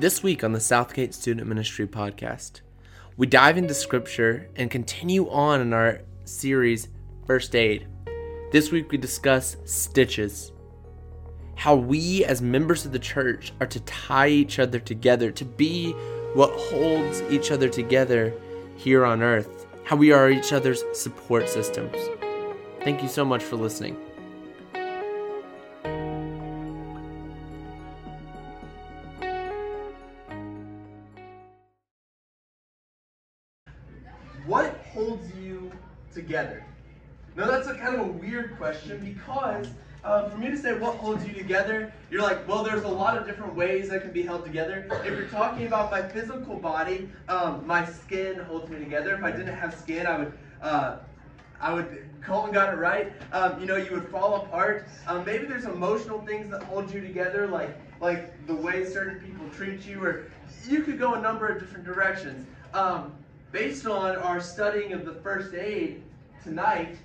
This week on the Southgate Student Ministry podcast, we dive into scripture and continue on in our series, First Aid. This week we discuss stitches. How we, as members of the church, are to tie each other together, to be what holds each other together here on earth. How we are each other's support systems. Thank you so much for listening. Question because uh, for me to say what holds you together, you're like, well, there's a lot of different ways that can be held together. If you're talking about my physical body, um, my skin holds me together. If I didn't have skin, I would. Uh, I would, Colton got it right. Um, you know, you would fall apart. Um, maybe there's emotional things that hold you together, like like the way certain people treat you, or you could go a number of different directions. Um, based on our studying of the first aid tonight,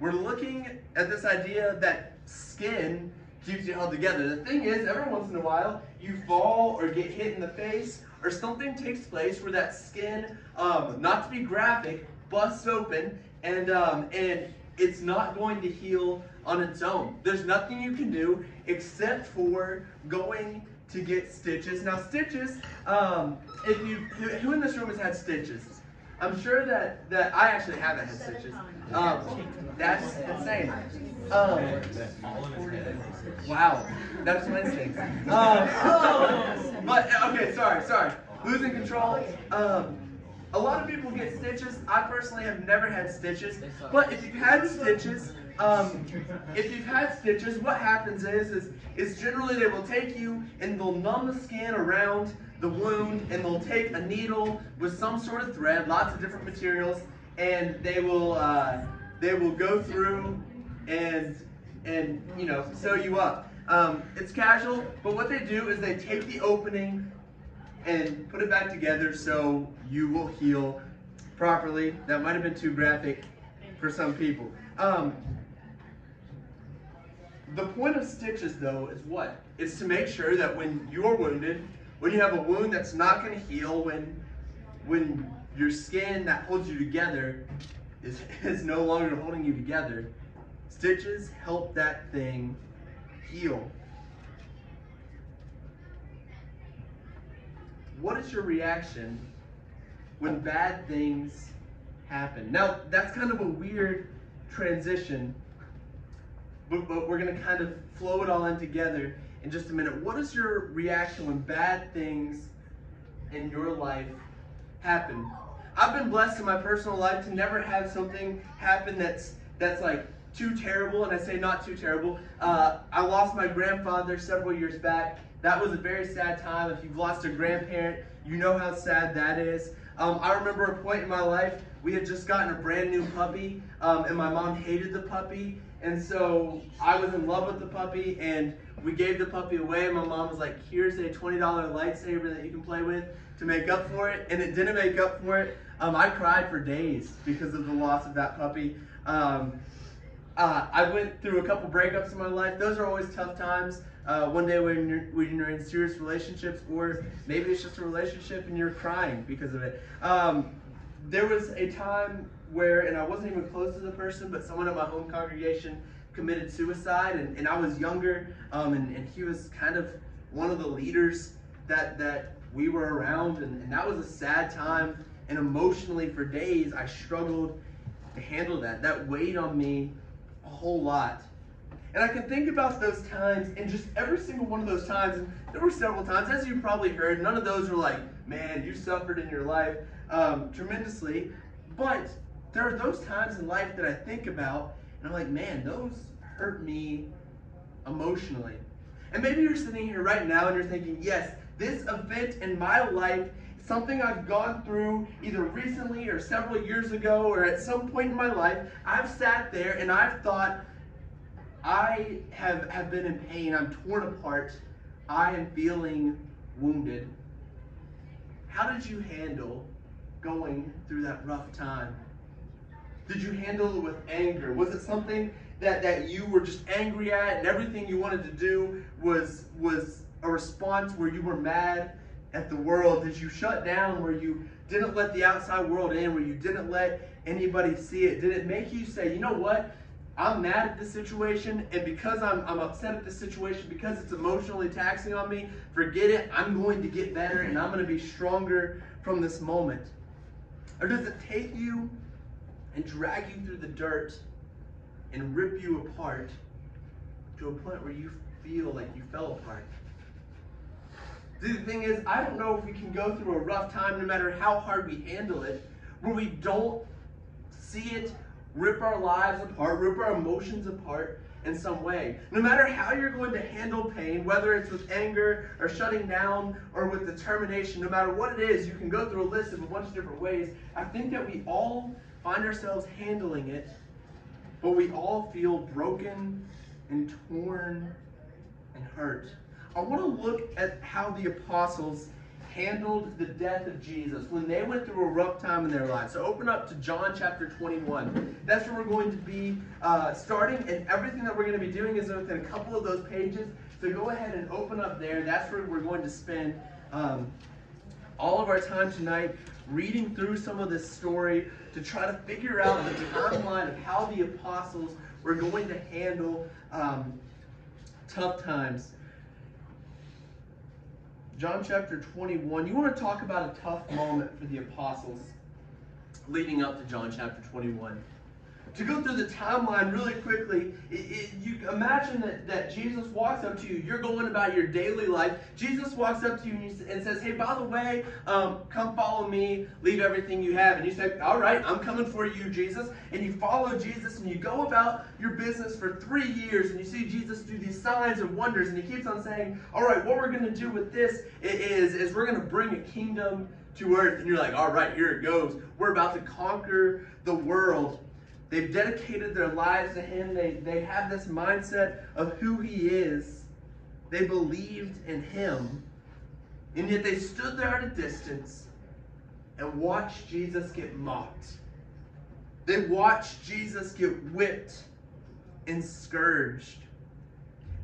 we're looking at this idea that skin keeps you held together. The thing is, every once in a while, you fall or get hit in the face, or something takes place where that skin, um, not to be graphic, busts open, and um, and it's not going to heal on its own. There's nothing you can do except for going to get stitches. Now, stitches, um, if you who in this room has had stitches? I'm sure that that I actually haven't had stitches. Um, that's insane. Um, wow, that's my instinct. Um, but okay, sorry, sorry. Losing control. Um, a lot of people get stitches. I personally have never had stitches. But if you've had stitches, um, if you've had stitches, what happens is, is, is generally they will take you and they'll numb the skin around the wound and they'll take a needle with some sort of thread, lots of different materials, and they will uh, they will go through and and you know sew you up. Um, it's casual, but what they do is they take the opening and put it back together so you will heal properly. That might have been too graphic for some people. Um, the point of stitches, though, is what? It's to make sure that when you're wounded, when you have a wound that's not going to heal, when when your skin that holds you together is, is no longer holding you together, stitches help that thing heal. What is your reaction when bad things happen? Now, that's kind of a weird transition, but, but we're going to kind of flow it all in together in just a minute. What is your reaction when bad things in your life happen? I've been blessed in my personal life to never have something happen that's that's like too terrible, and I say not too terrible. Uh, I lost my grandfather several years back. That was a very sad time. If you've lost a grandparent, you know how sad that is. Um, I remember a point in my life, we had just gotten a brand new puppy, um, and my mom hated the puppy. And so I was in love with the puppy, and we gave the puppy away. My mom was like, here's a $20 lightsaber that you can play with to make up for it. And it didn't make up for it. Um, I cried for days because of the loss of that puppy. Um, uh, I went through a couple breakups in my life. Those are always tough times. Uh, one day when you're, when you're in serious relationships, or maybe it's just a relationship and you're crying because of it. Um, there was a time where, and I wasn't even close to the person, but someone at my home congregation committed suicide, and, and I was younger, um, and, and he was kind of one of the leaders that, that we were around, and, and that was a sad time. And emotionally, for days, I struggled to handle that. That weighed on me a whole lot. And I can think about those times, and just every single one of those times, and there were several times, as you probably heard, none of those were like, man, you suffered in your life um, tremendously. But there are those times in life that I think about, and I'm like, man, those hurt me emotionally. And maybe you're sitting here right now and you're thinking, yes, this event in my life something I've gone through either recently or several years ago or at some point in my life, I've sat there and I've thought, I have, have been in pain, I'm torn apart, I am feeling wounded. How did you handle going through that rough time? Did you handle it with anger? Was it something that, that you were just angry at and everything you wanted to do was was a response where you were mad at the world? Did you shut down where you didn't let the outside world in, where you didn't let anybody see it? Did it make you say, you know what? I'm mad at this situation, and because I'm, I'm upset at this situation, because it's emotionally taxing on me, forget it. I'm going to get better, and I'm going to be stronger from this moment. Or does it take you and drag you through the dirt and rip you apart to a point where you feel like you fell apart? The thing is, I don't know if we can go through a rough time, no matter how hard we handle it, where we don't see it rip our lives apart, rip our emotions apart in some way. No matter how you're going to handle pain, whether it's with anger or shutting down or with determination, no matter what it is, you can go through a list of a bunch of different ways. I think that we all find ourselves handling it, but we all feel broken and torn and hurt. I want to look at how the apostles handled the death of Jesus when they went through a rough time in their lives. So open up to John chapter 21. That's where we're going to be uh, starting, and everything that we're going to be doing is within a couple of those pages. So go ahead and open up there. That's where we're going to spend um, all of our time tonight reading through some of this story to try to figure out the timeline of how the apostles were going to handle um, tough times. John chapter 21. You want to talk about a tough moment for the apostles leading up to John chapter 21 to go through the timeline really quickly, it, it, you imagine that, that Jesus walks up to you. You're going about your daily life. Jesus walks up to you and, says, Hey, by the way, um, come follow me. Leave everything you have. And you say, All right, I'm coming for you, Jesus. And you follow Jesus and you go about your business for three years and you see Jesus do these signs and wonders. And he keeps on saying, All right, what we're going to do with this is, is we're going to bring a kingdom to earth. And you're like, All right, here it goes. We're about to conquer the world. They've dedicated their lives to Him. They, they have this mindset of who He is. They believed in Him. And yet they stood there at a distance and watched Jesus get mocked. They watched Jesus get whipped and scourged.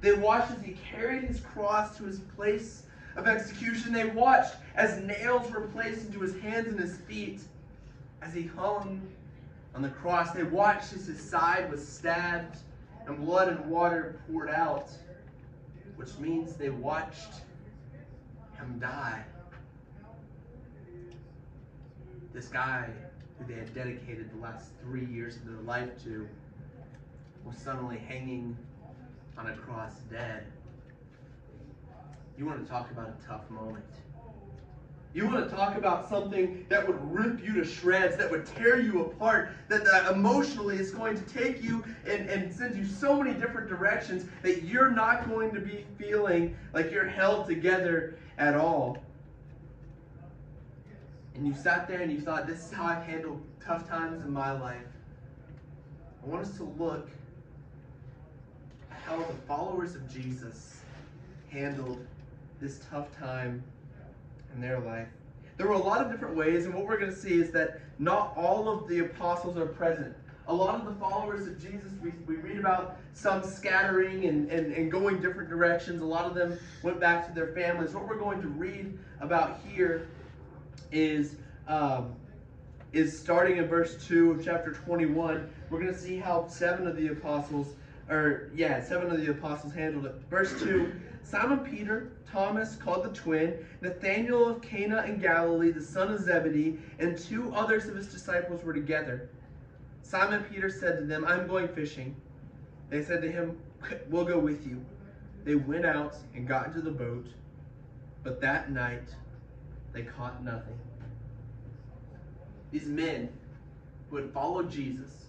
They watched as he carried his cross to his place of execution. They watched as nails were placed into his hands and his feet as he hung on the cross. They watched as his side was stabbed and blood and water poured out, which means they watched him die. This guy who they had dedicated the last three years of their life to was suddenly hanging on a cross dead. You want to talk about a tough moment. You want to talk about something that would rip you to shreds, that would tear you apart, that, that emotionally is going to take you and, and send you so many different directions that you're not going to be feeling like you're held together at all. And you sat there and you thought, this is how I've handled tough times in my life. I want us to look at how the followers of Jesus handled this tough time in their life. There were a lot of different ways, and what we're going to see is that not all of the apostles are present. A lot of the followers of Jesus, we, we read about some scattering and, and, and going different directions. A lot of them went back to their families. What we're going to read about here is, um, is starting in verse 2 of chapter 21. We're going to see how seven of the apostles, or yeah, seven of the apostles handled it. Verse 2 Simon Peter, Thomas, called the twin, Nathanael of Cana in Galilee, the son of Zebedee, and two others of his disciples were together. Simon Peter said to them, I'm going fishing. They said to him, We'll go with you. They went out and got into the boat, but that night they caught nothing. These men who had followed Jesus,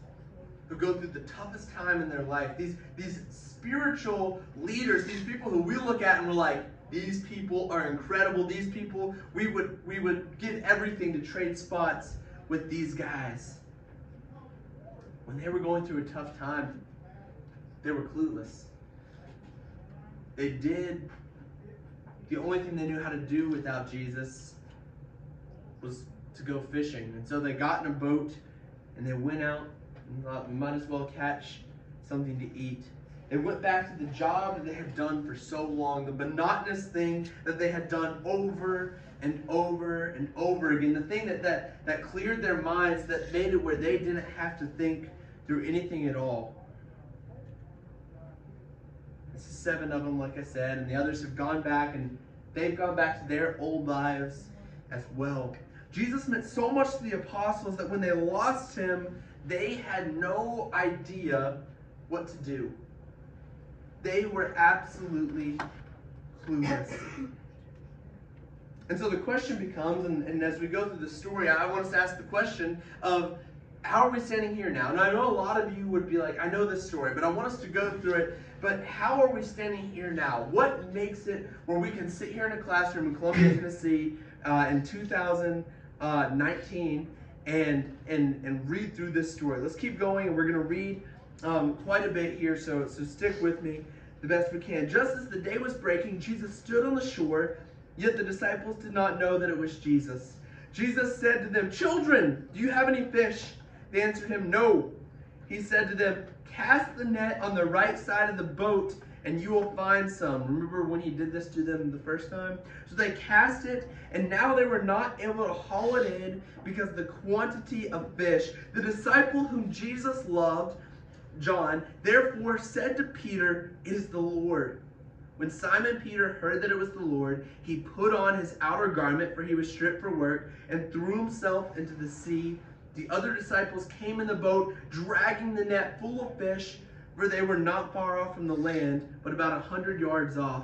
who go through the toughest time in their life, these, these spiritual leaders, these people who we look at and we're like, these people are incredible. These people, we would we would give everything to trade spots with these guys. When they were going through a tough time, they were clueless. They did the only thing they knew how to do without Jesus was to go fishing. And so they got in a boat and they went out might as well catch something to eat. They went back to the job that they had done for so long, the monotonous thing that they had done over and over and over again, the thing that, that, that cleared their minds, that made it where they didn't have to think through anything at all. This is seven of them, like I said, and the others have gone back and they've gone back to their old lives as well. Jesus meant so much to the apostles that when they lost him, they had no idea what to do. They were absolutely clueless. And so the question becomes, and, and as we go through the story, I want us to ask the question of how are we standing here now? And I know a lot of you would be like, I know this story, but I want us to go through it. But how are we standing here now? What makes it where we can sit here in a classroom in Columbia, Tennessee uh, in 2019 and, and, and read through this story? Let's keep going, and we're going to read um, quite a bit here, so, so stick with me the best we can. Just as the day was breaking, Jesus stood on the shore, yet the disciples did not know that it was Jesus. Jesus said to them, Children, do you have any fish? They answered him, No. He said to them, Cast the net on the right side of the boat, and you will find some. Remember when he did this to them the first time? So they cast it, and now they were not able to haul it in because the quantity of fish. The disciple whom Jesus loved, John, therefore said to Peter, It is the Lord. When Simon Peter heard that it was the Lord, he put on his outer garment, for he was stripped for work, and threw himself into the sea the other disciples came in the boat, dragging the net full of fish, for they were not far off from the land, but about a hundred yards off.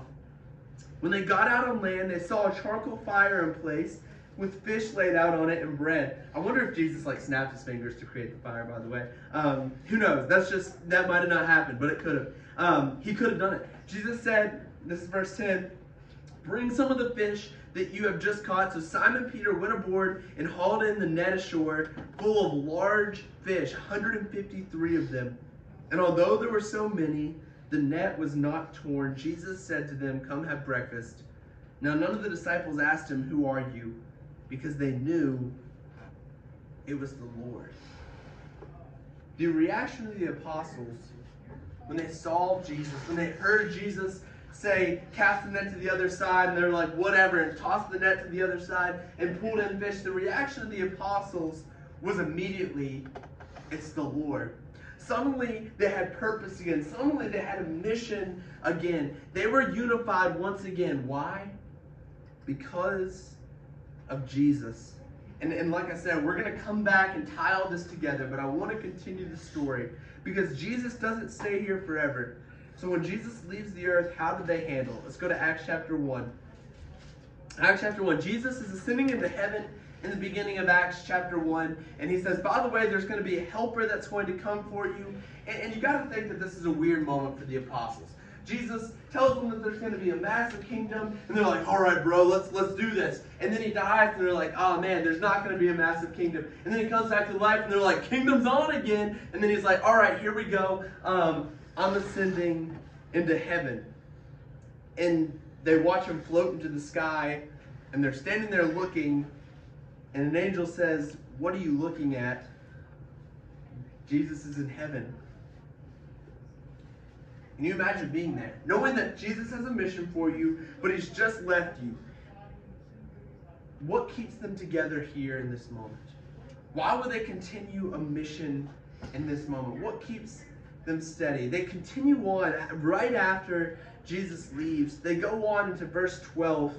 When they got out on land, they saw a charcoal fire in place with fish laid out on it and bread. I wonder if Jesus like snapped his fingers to create the fire. By the way, um, who knows? That's just that might have not happened, but it could have. Um, he could have done it. Jesus said, "This is verse ten. Bring some of the fish that you have just caught. So Simon Peter went aboard and hauled in the net ashore full of large fish, 153 of them. And although there were so many, the net was not torn. Jesus said to them, Come have breakfast. Now none of the disciples asked him, Who are you? Because they knew it was the Lord. The reaction of the apostles when they saw Jesus, when they heard Jesus say, cast the net to the other side, and they're like, whatever, and tossed the net to the other side and pulled in fish, the reaction of the apostles was immediately, it's the Lord. Suddenly they had purpose again. Suddenly they had a mission again. They were unified once again. Why? Because of Jesus. And, and like I said, we're going to come back and tie all this together, but I want to continue the story because Jesus doesn't stay here forever. So when Jesus leaves the earth, how did they handle? Let's go to Acts chapter 1. Acts chapter 1. Jesus is ascending into heaven in the beginning of Acts chapter 1. And he says, by the way, there's going to be a helper that's going to come for you. And, and you got to think that this is a weird moment for the apostles. Jesus tells them that there's going to be a massive kingdom, and they're like, "All right, bro, let's let's do this." And then he dies, and they're like, "Oh man, there's not going to be a massive kingdom." And then he comes back to life, and they're like, "Kingdom's on again." And then he's like, "All right, here we go. Um, I'm ascending into heaven. And they watch him float into the sky, and they're standing there looking, and an angel says, What are you looking at? Jesus is in heaven. Can you imagine being there? Knowing that Jesus has a mission for you, but he's just left you. What keeps them together here in this moment? Why would they continue a mission in this moment? What keeps them steady. They continue on right after Jesus leaves. They go on into verse 12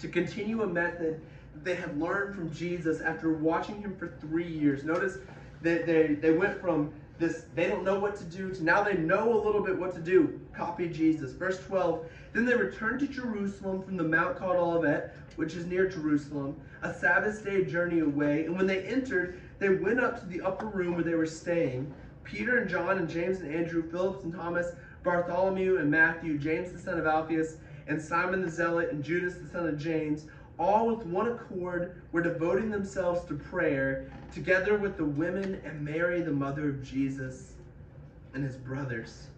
to continue a method they had learned from Jesus after watching him for three years. Notice that they, they went from this, they don't know what to do, to now they know a little bit what to do. Copy Jesus. Verse 12 Then they returned to Jerusalem from the mount called Olivet, which is near Jerusalem, a Sabbath day journey away. And when they entered, they went up to the upper room where they were staying. Peter and John and James and Andrew, Philip and Thomas, Bartholomew and Matthew, James the son of Alphaeus, and Simon the Zealot, and Judas the son of James, all with one accord were devoting themselves to prayer, together with the women and Mary, the mother of Jesus, and his brothers.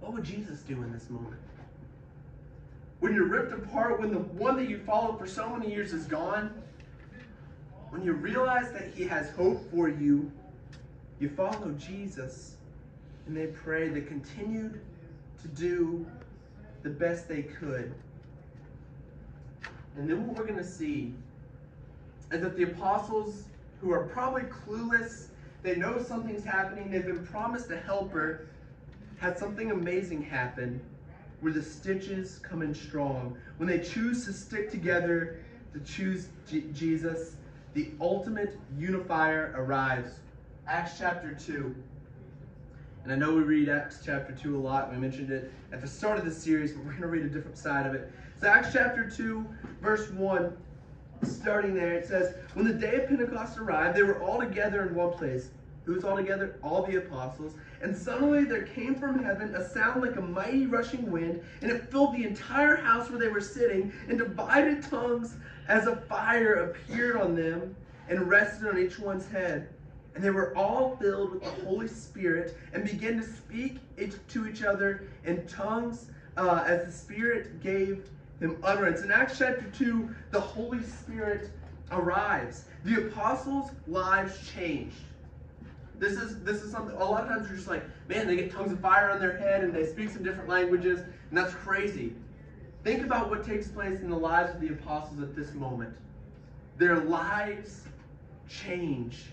What would Jesus do in this moment? When you're ripped apart, when the one that you followed for so many years is gone, when you realize that He has hope for you, you follow Jesus. and they prayed. They continued to do the best they could. And then what we're going to see is that the apostles, who are probably clueless, they know something's happening, they've been promised a helper, had something amazing happen where the stitches come in strong. When they choose to stick together, to choose Jesus, the ultimate unifier arrives. Acts chapter 2. And I know we read Acts chapter 2 a lot. We mentioned it at the start of the series, but we're going to read a different side of it. So, Acts chapter 2, verse 1, starting there, it says, When the day of Pentecost arrived, they were all together in one place. Who was all together? All the apostles. And suddenly there came from heaven a sound like a mighty rushing wind, and it filled the entire house where they were sitting, and divided tongues as a fire appeared on them and rested on each one's head. And they were all filled with the Holy Spirit and began to speak to each other in tongues uh, as the Spirit gave them utterance. In Acts chapter 2, the Holy Spirit arrives. The apostles' lives changed. This is this is something a lot of times you're just like, man, they get tongues of fire on their head and they speak some different languages, and that's crazy. Think about what takes place in the lives of the apostles at this moment. Their lives change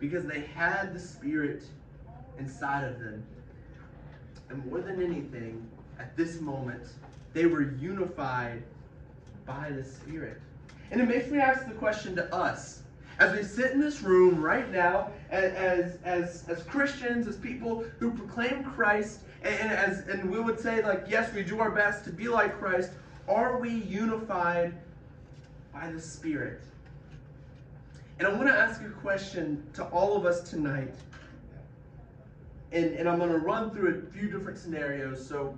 because they had the Spirit inside of them. And more than anything, at this moment, they were unified by the Spirit. And it makes me ask the question to us as we sit in this room right now, as, as, as Christians, as people who proclaim Christ, and, as, and we would say, like, yes, we do our best to be like Christ, are we unified by the Spirit? And I want to ask a question to all of us tonight. And, and I'm going to run through a few different scenarios. So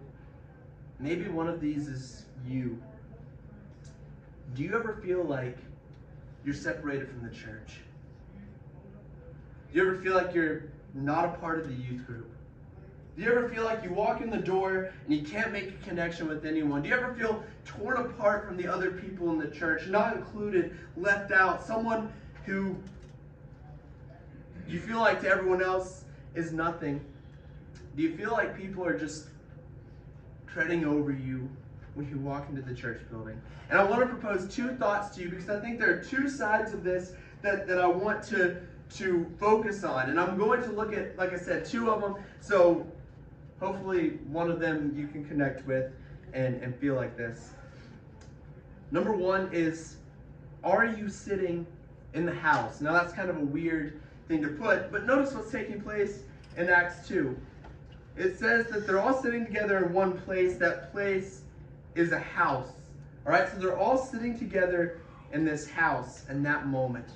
maybe one of these is you. Do you ever feel like you're separated from the church? Do you ever feel like you're not a part of the youth group? Do you ever feel like you walk in the door and you can't make a connection with anyone? Do you ever feel torn apart from the other people in the church, not included, left out, someone who you feel like to everyone else is nothing? Do you feel like people are just treading over you when you walk into the church building. And I want to propose two thoughts to you because I think there are two sides of this that, that I want to, to focus on. And I'm going to look at, like I said, two of them. So hopefully one of them you can connect with and, and feel like this. Number one is, are you sitting in the house? Now that's kind of a weird thing to put, but notice what's taking place in Acts 2. It says that they're all sitting together in one place. That place is a house. All right, so they're all sitting together in this house in that moment.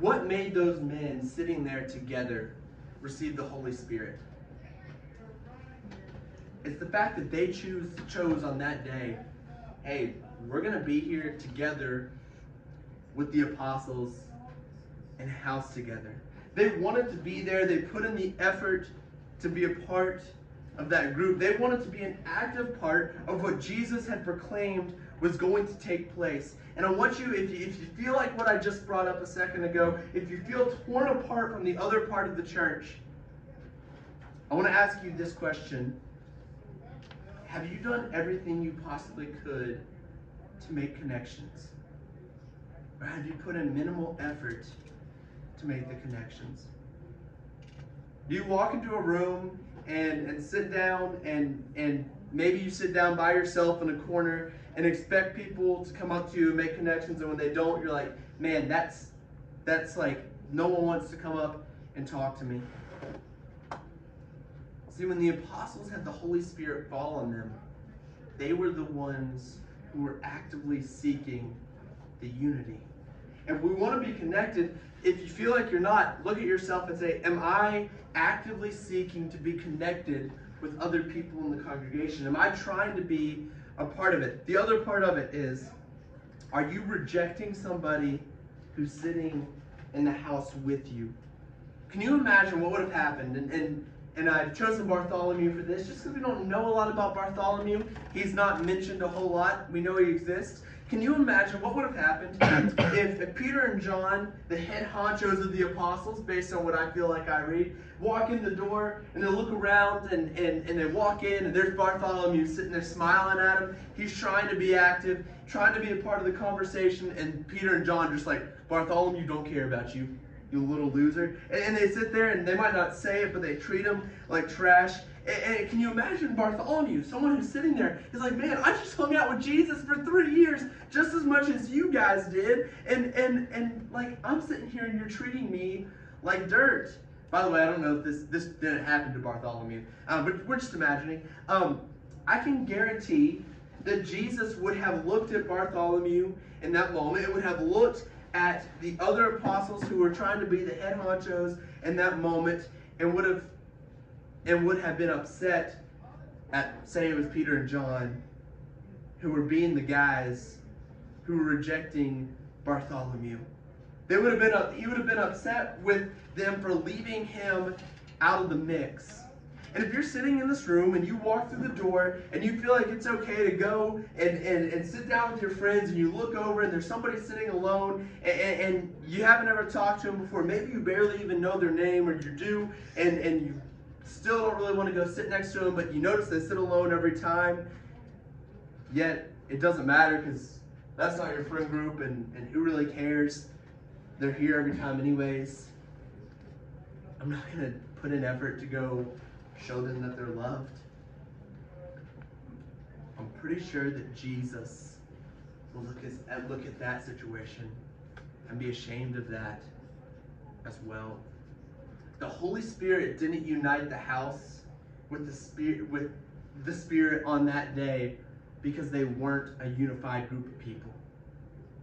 What made those men sitting there together receive the Holy Spirit? It's the fact that they choose chose on that day, hey, we're gonna be here together with the apostles in a house together. They wanted to be there, they put in the effort to be a part of that group. They wanted to be an active part of what Jesus had proclaimed was going to take place. And I want you, if you, if you feel like what I just brought up a second ago, if you feel torn apart from the other part of the church, I want to ask you this question Have you done everything you possibly could to make connections? Or have you put in minimal effort to make the connections? Do you walk into a room and, and sit down and, and maybe you sit down by yourself in a corner and expect people to come up to you and make connections and when they don't you're like man that's that's like no one wants to come up and talk to me see when the apostles had the holy spirit fall on them they were the ones who were actively seeking the unity and we want to be connected if you feel like you're not, look at yourself and say, Am I actively seeking to be connected with other people in the congregation? Am I trying to be a part of it? The other part of it is, are you rejecting somebody who's sitting in the house with you? Can you imagine what would have happened? And, and and I've chosen Bartholomew for this just because we don't know a lot about Bartholomew. He's not mentioned a whole lot. We know he exists. Can you imagine what would have happened if, if Peter and John, the head honchos of the apostles, based on what I feel like I read, walk in the door and they look around and, and, and they walk in and there's Bartholomew sitting there smiling at him. He's trying to be active, trying to be a part of the conversation, and Peter and John just like, Bartholomew don't care about you you little loser. And, and, they sit there and they might not say it, but they treat him like trash. And, and, can you imagine Bartholomew, someone who's sitting there, he's like, man, I just hung out with Jesus for three years, just as much as you guys did. And and and like I'm sitting here and you're treating me like dirt. By the way, I don't know if this this didn't happen to Bartholomew, uh, but we're just imagining. Um, I can guarantee that Jesus would have looked at Bartholomew in that moment. It would have looked at the other apostles who were trying to be the head honchos in that moment and would have and would have been upset at say it was Peter and John who were being the guys who were rejecting Bartholomew. They would have been he would have been upset with them for leaving him out of the mix. And if you're sitting in this room and you walk through the door and you feel like it's okay to go and, and, and sit down with your friends and you look over and there's somebody sitting alone and, and you haven't ever talked to them before, maybe you barely even know their name or you do, and, and you still don't really want to go sit next to them, but you notice they sit alone every time, yet it doesn't matter because that's not your friend group and, and who really cares? They're here every time anyways. I'm not to put in effort to go show them that they're loved. I'm pretty sure that Jesus will look at, look at that situation and be ashamed of that as well. The Holy Spirit didn't unite the house with the spirit with the spirit on that day because they weren't a unified group of people.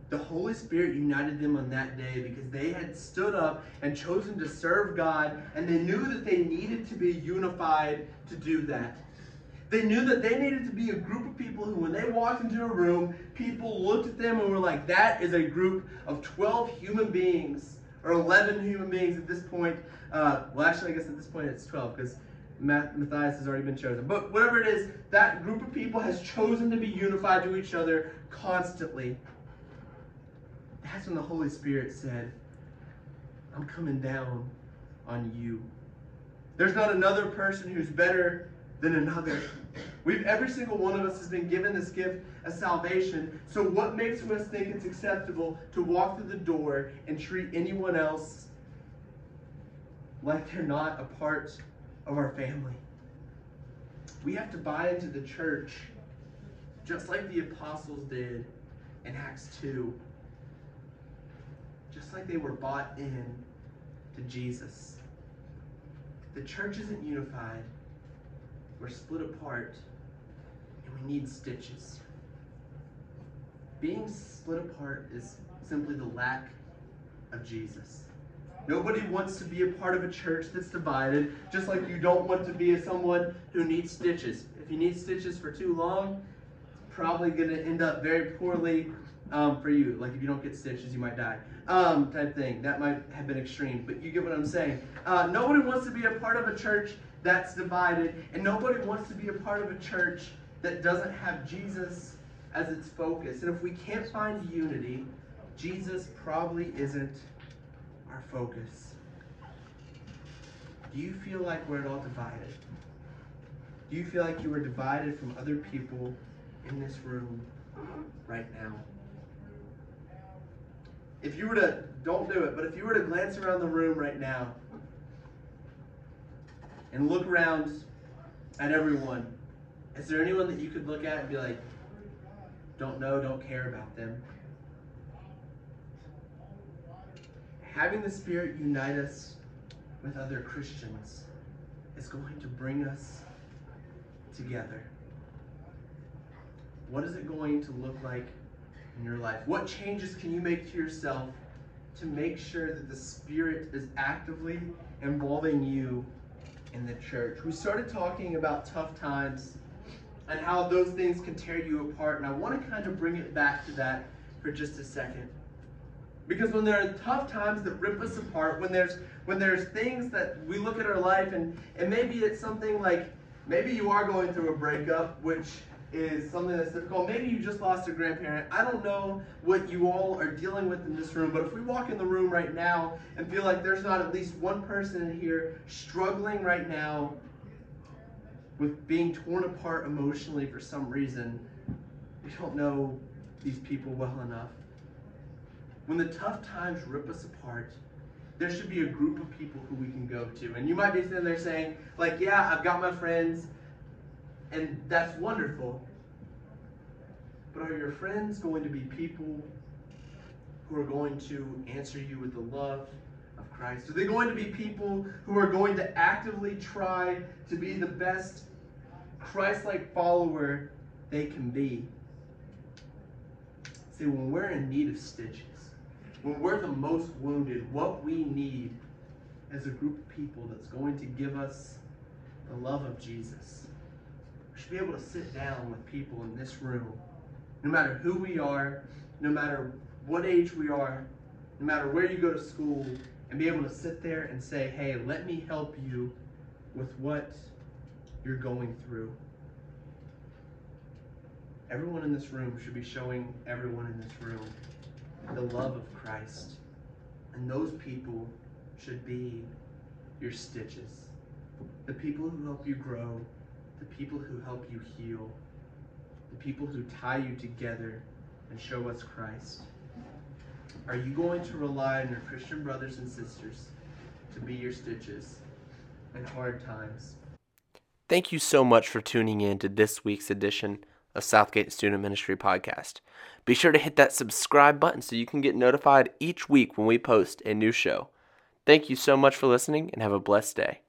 The Holy Spirit united them on that day because they had stood up and chosen to serve God, and they knew that they needed to be unified to do that. They knew that they needed to be a group of people who, when they walked into a room, people looked at them and were like, that is a group of 12 human beings, or 11 human beings at this point. Uh, well, actually, I guess at this point it's 12 because Matthias has already been chosen. But whatever it is, that group of people has chosen to be unified to each other constantly. That's when the Holy Spirit said, I'm coming down on you. There's not another person who's better than another. We've every single one of us has been given this gift of salvation. So what makes us think it's acceptable to walk through the door and treat anyone else like they're not a part of our family? We have to buy into the church just like the apostles did in Acts 2 just like they were bought in to Jesus. The church isn't unified. We're split apart, we need stitches. Being split apart is simply the lack of Jesus. Nobody wants to be a part of a church that's divided, just like you don't want to be someone who needs stitches. If you need stitches for too long, probably going to end up very poorly um, for you. Like if you don't get stitches, you might die. Um, type thing. That might have been extreme, but you get what I'm saying. Uh, nobody wants to be a part of a church that's divided, and nobody wants to be a part of a church that doesn't have Jesus as its focus. And if we can't find unity, Jesus probably isn't our focus. Do you feel like we're at all divided? Do you feel like you were divided from other people in this room right now? if you were to, don't do it, but if you were to glance around the room right now and look around at everyone, is there anyone that you could look at and be like, don't know, don't care about them? Having the Spirit unite us with other Christians is going to bring us together. What is it going to look like in your life? What changes can you make to yourself to make sure that the Spirit is actively involving you in the church? We started talking about tough times and how those things can tear you apart, and I want to kind of bring it back to that for just a second. Because when there are tough times that rip us apart, when there's when there's things that we look at our life and and maybe it's something like maybe you are going through a breakup, which is something that's difficult. Maybe you just lost a grandparent. I don't know what you all are dealing with in this room, but if we walk in the room right now and feel like there's not at least one person in here struggling right now with being torn apart emotionally for some reason, we don't know these people well enough. When the tough times rip us apart, there should be a group of people who we can go to. And you might be sitting there saying, like, yeah, I've got my friends, and that's wonderful. But are your friends going to be people who are going to answer you with the love of Christ? Are they going to be people who are going to actively try to be the best Christ like follower they can be? See, when we're in need of stitches, when we're the most wounded, what we need is a group of people that's going to give us the love of Jesus. We should be able to sit down with people in this room, no matter who we are, no matter what age we are, no matter where you go to school, and be able to sit there and say, hey, let me help you with what you're going through. Everyone in this room should be showing everyone in this room the love of Christ. And those people should be your stitches. The people who help you grow, the people who help you heal, the people who tie you together and show us Christ. Are you going to rely on your Christian brothers and sisters to be your stitches in hard times? Thank you so much for tuning in to this week's edition of Southgate Student Ministry Podcast. Be sure to hit that subscribe button so you can get notified each week when we post a new show. Thank you so much for listening and have a blessed day.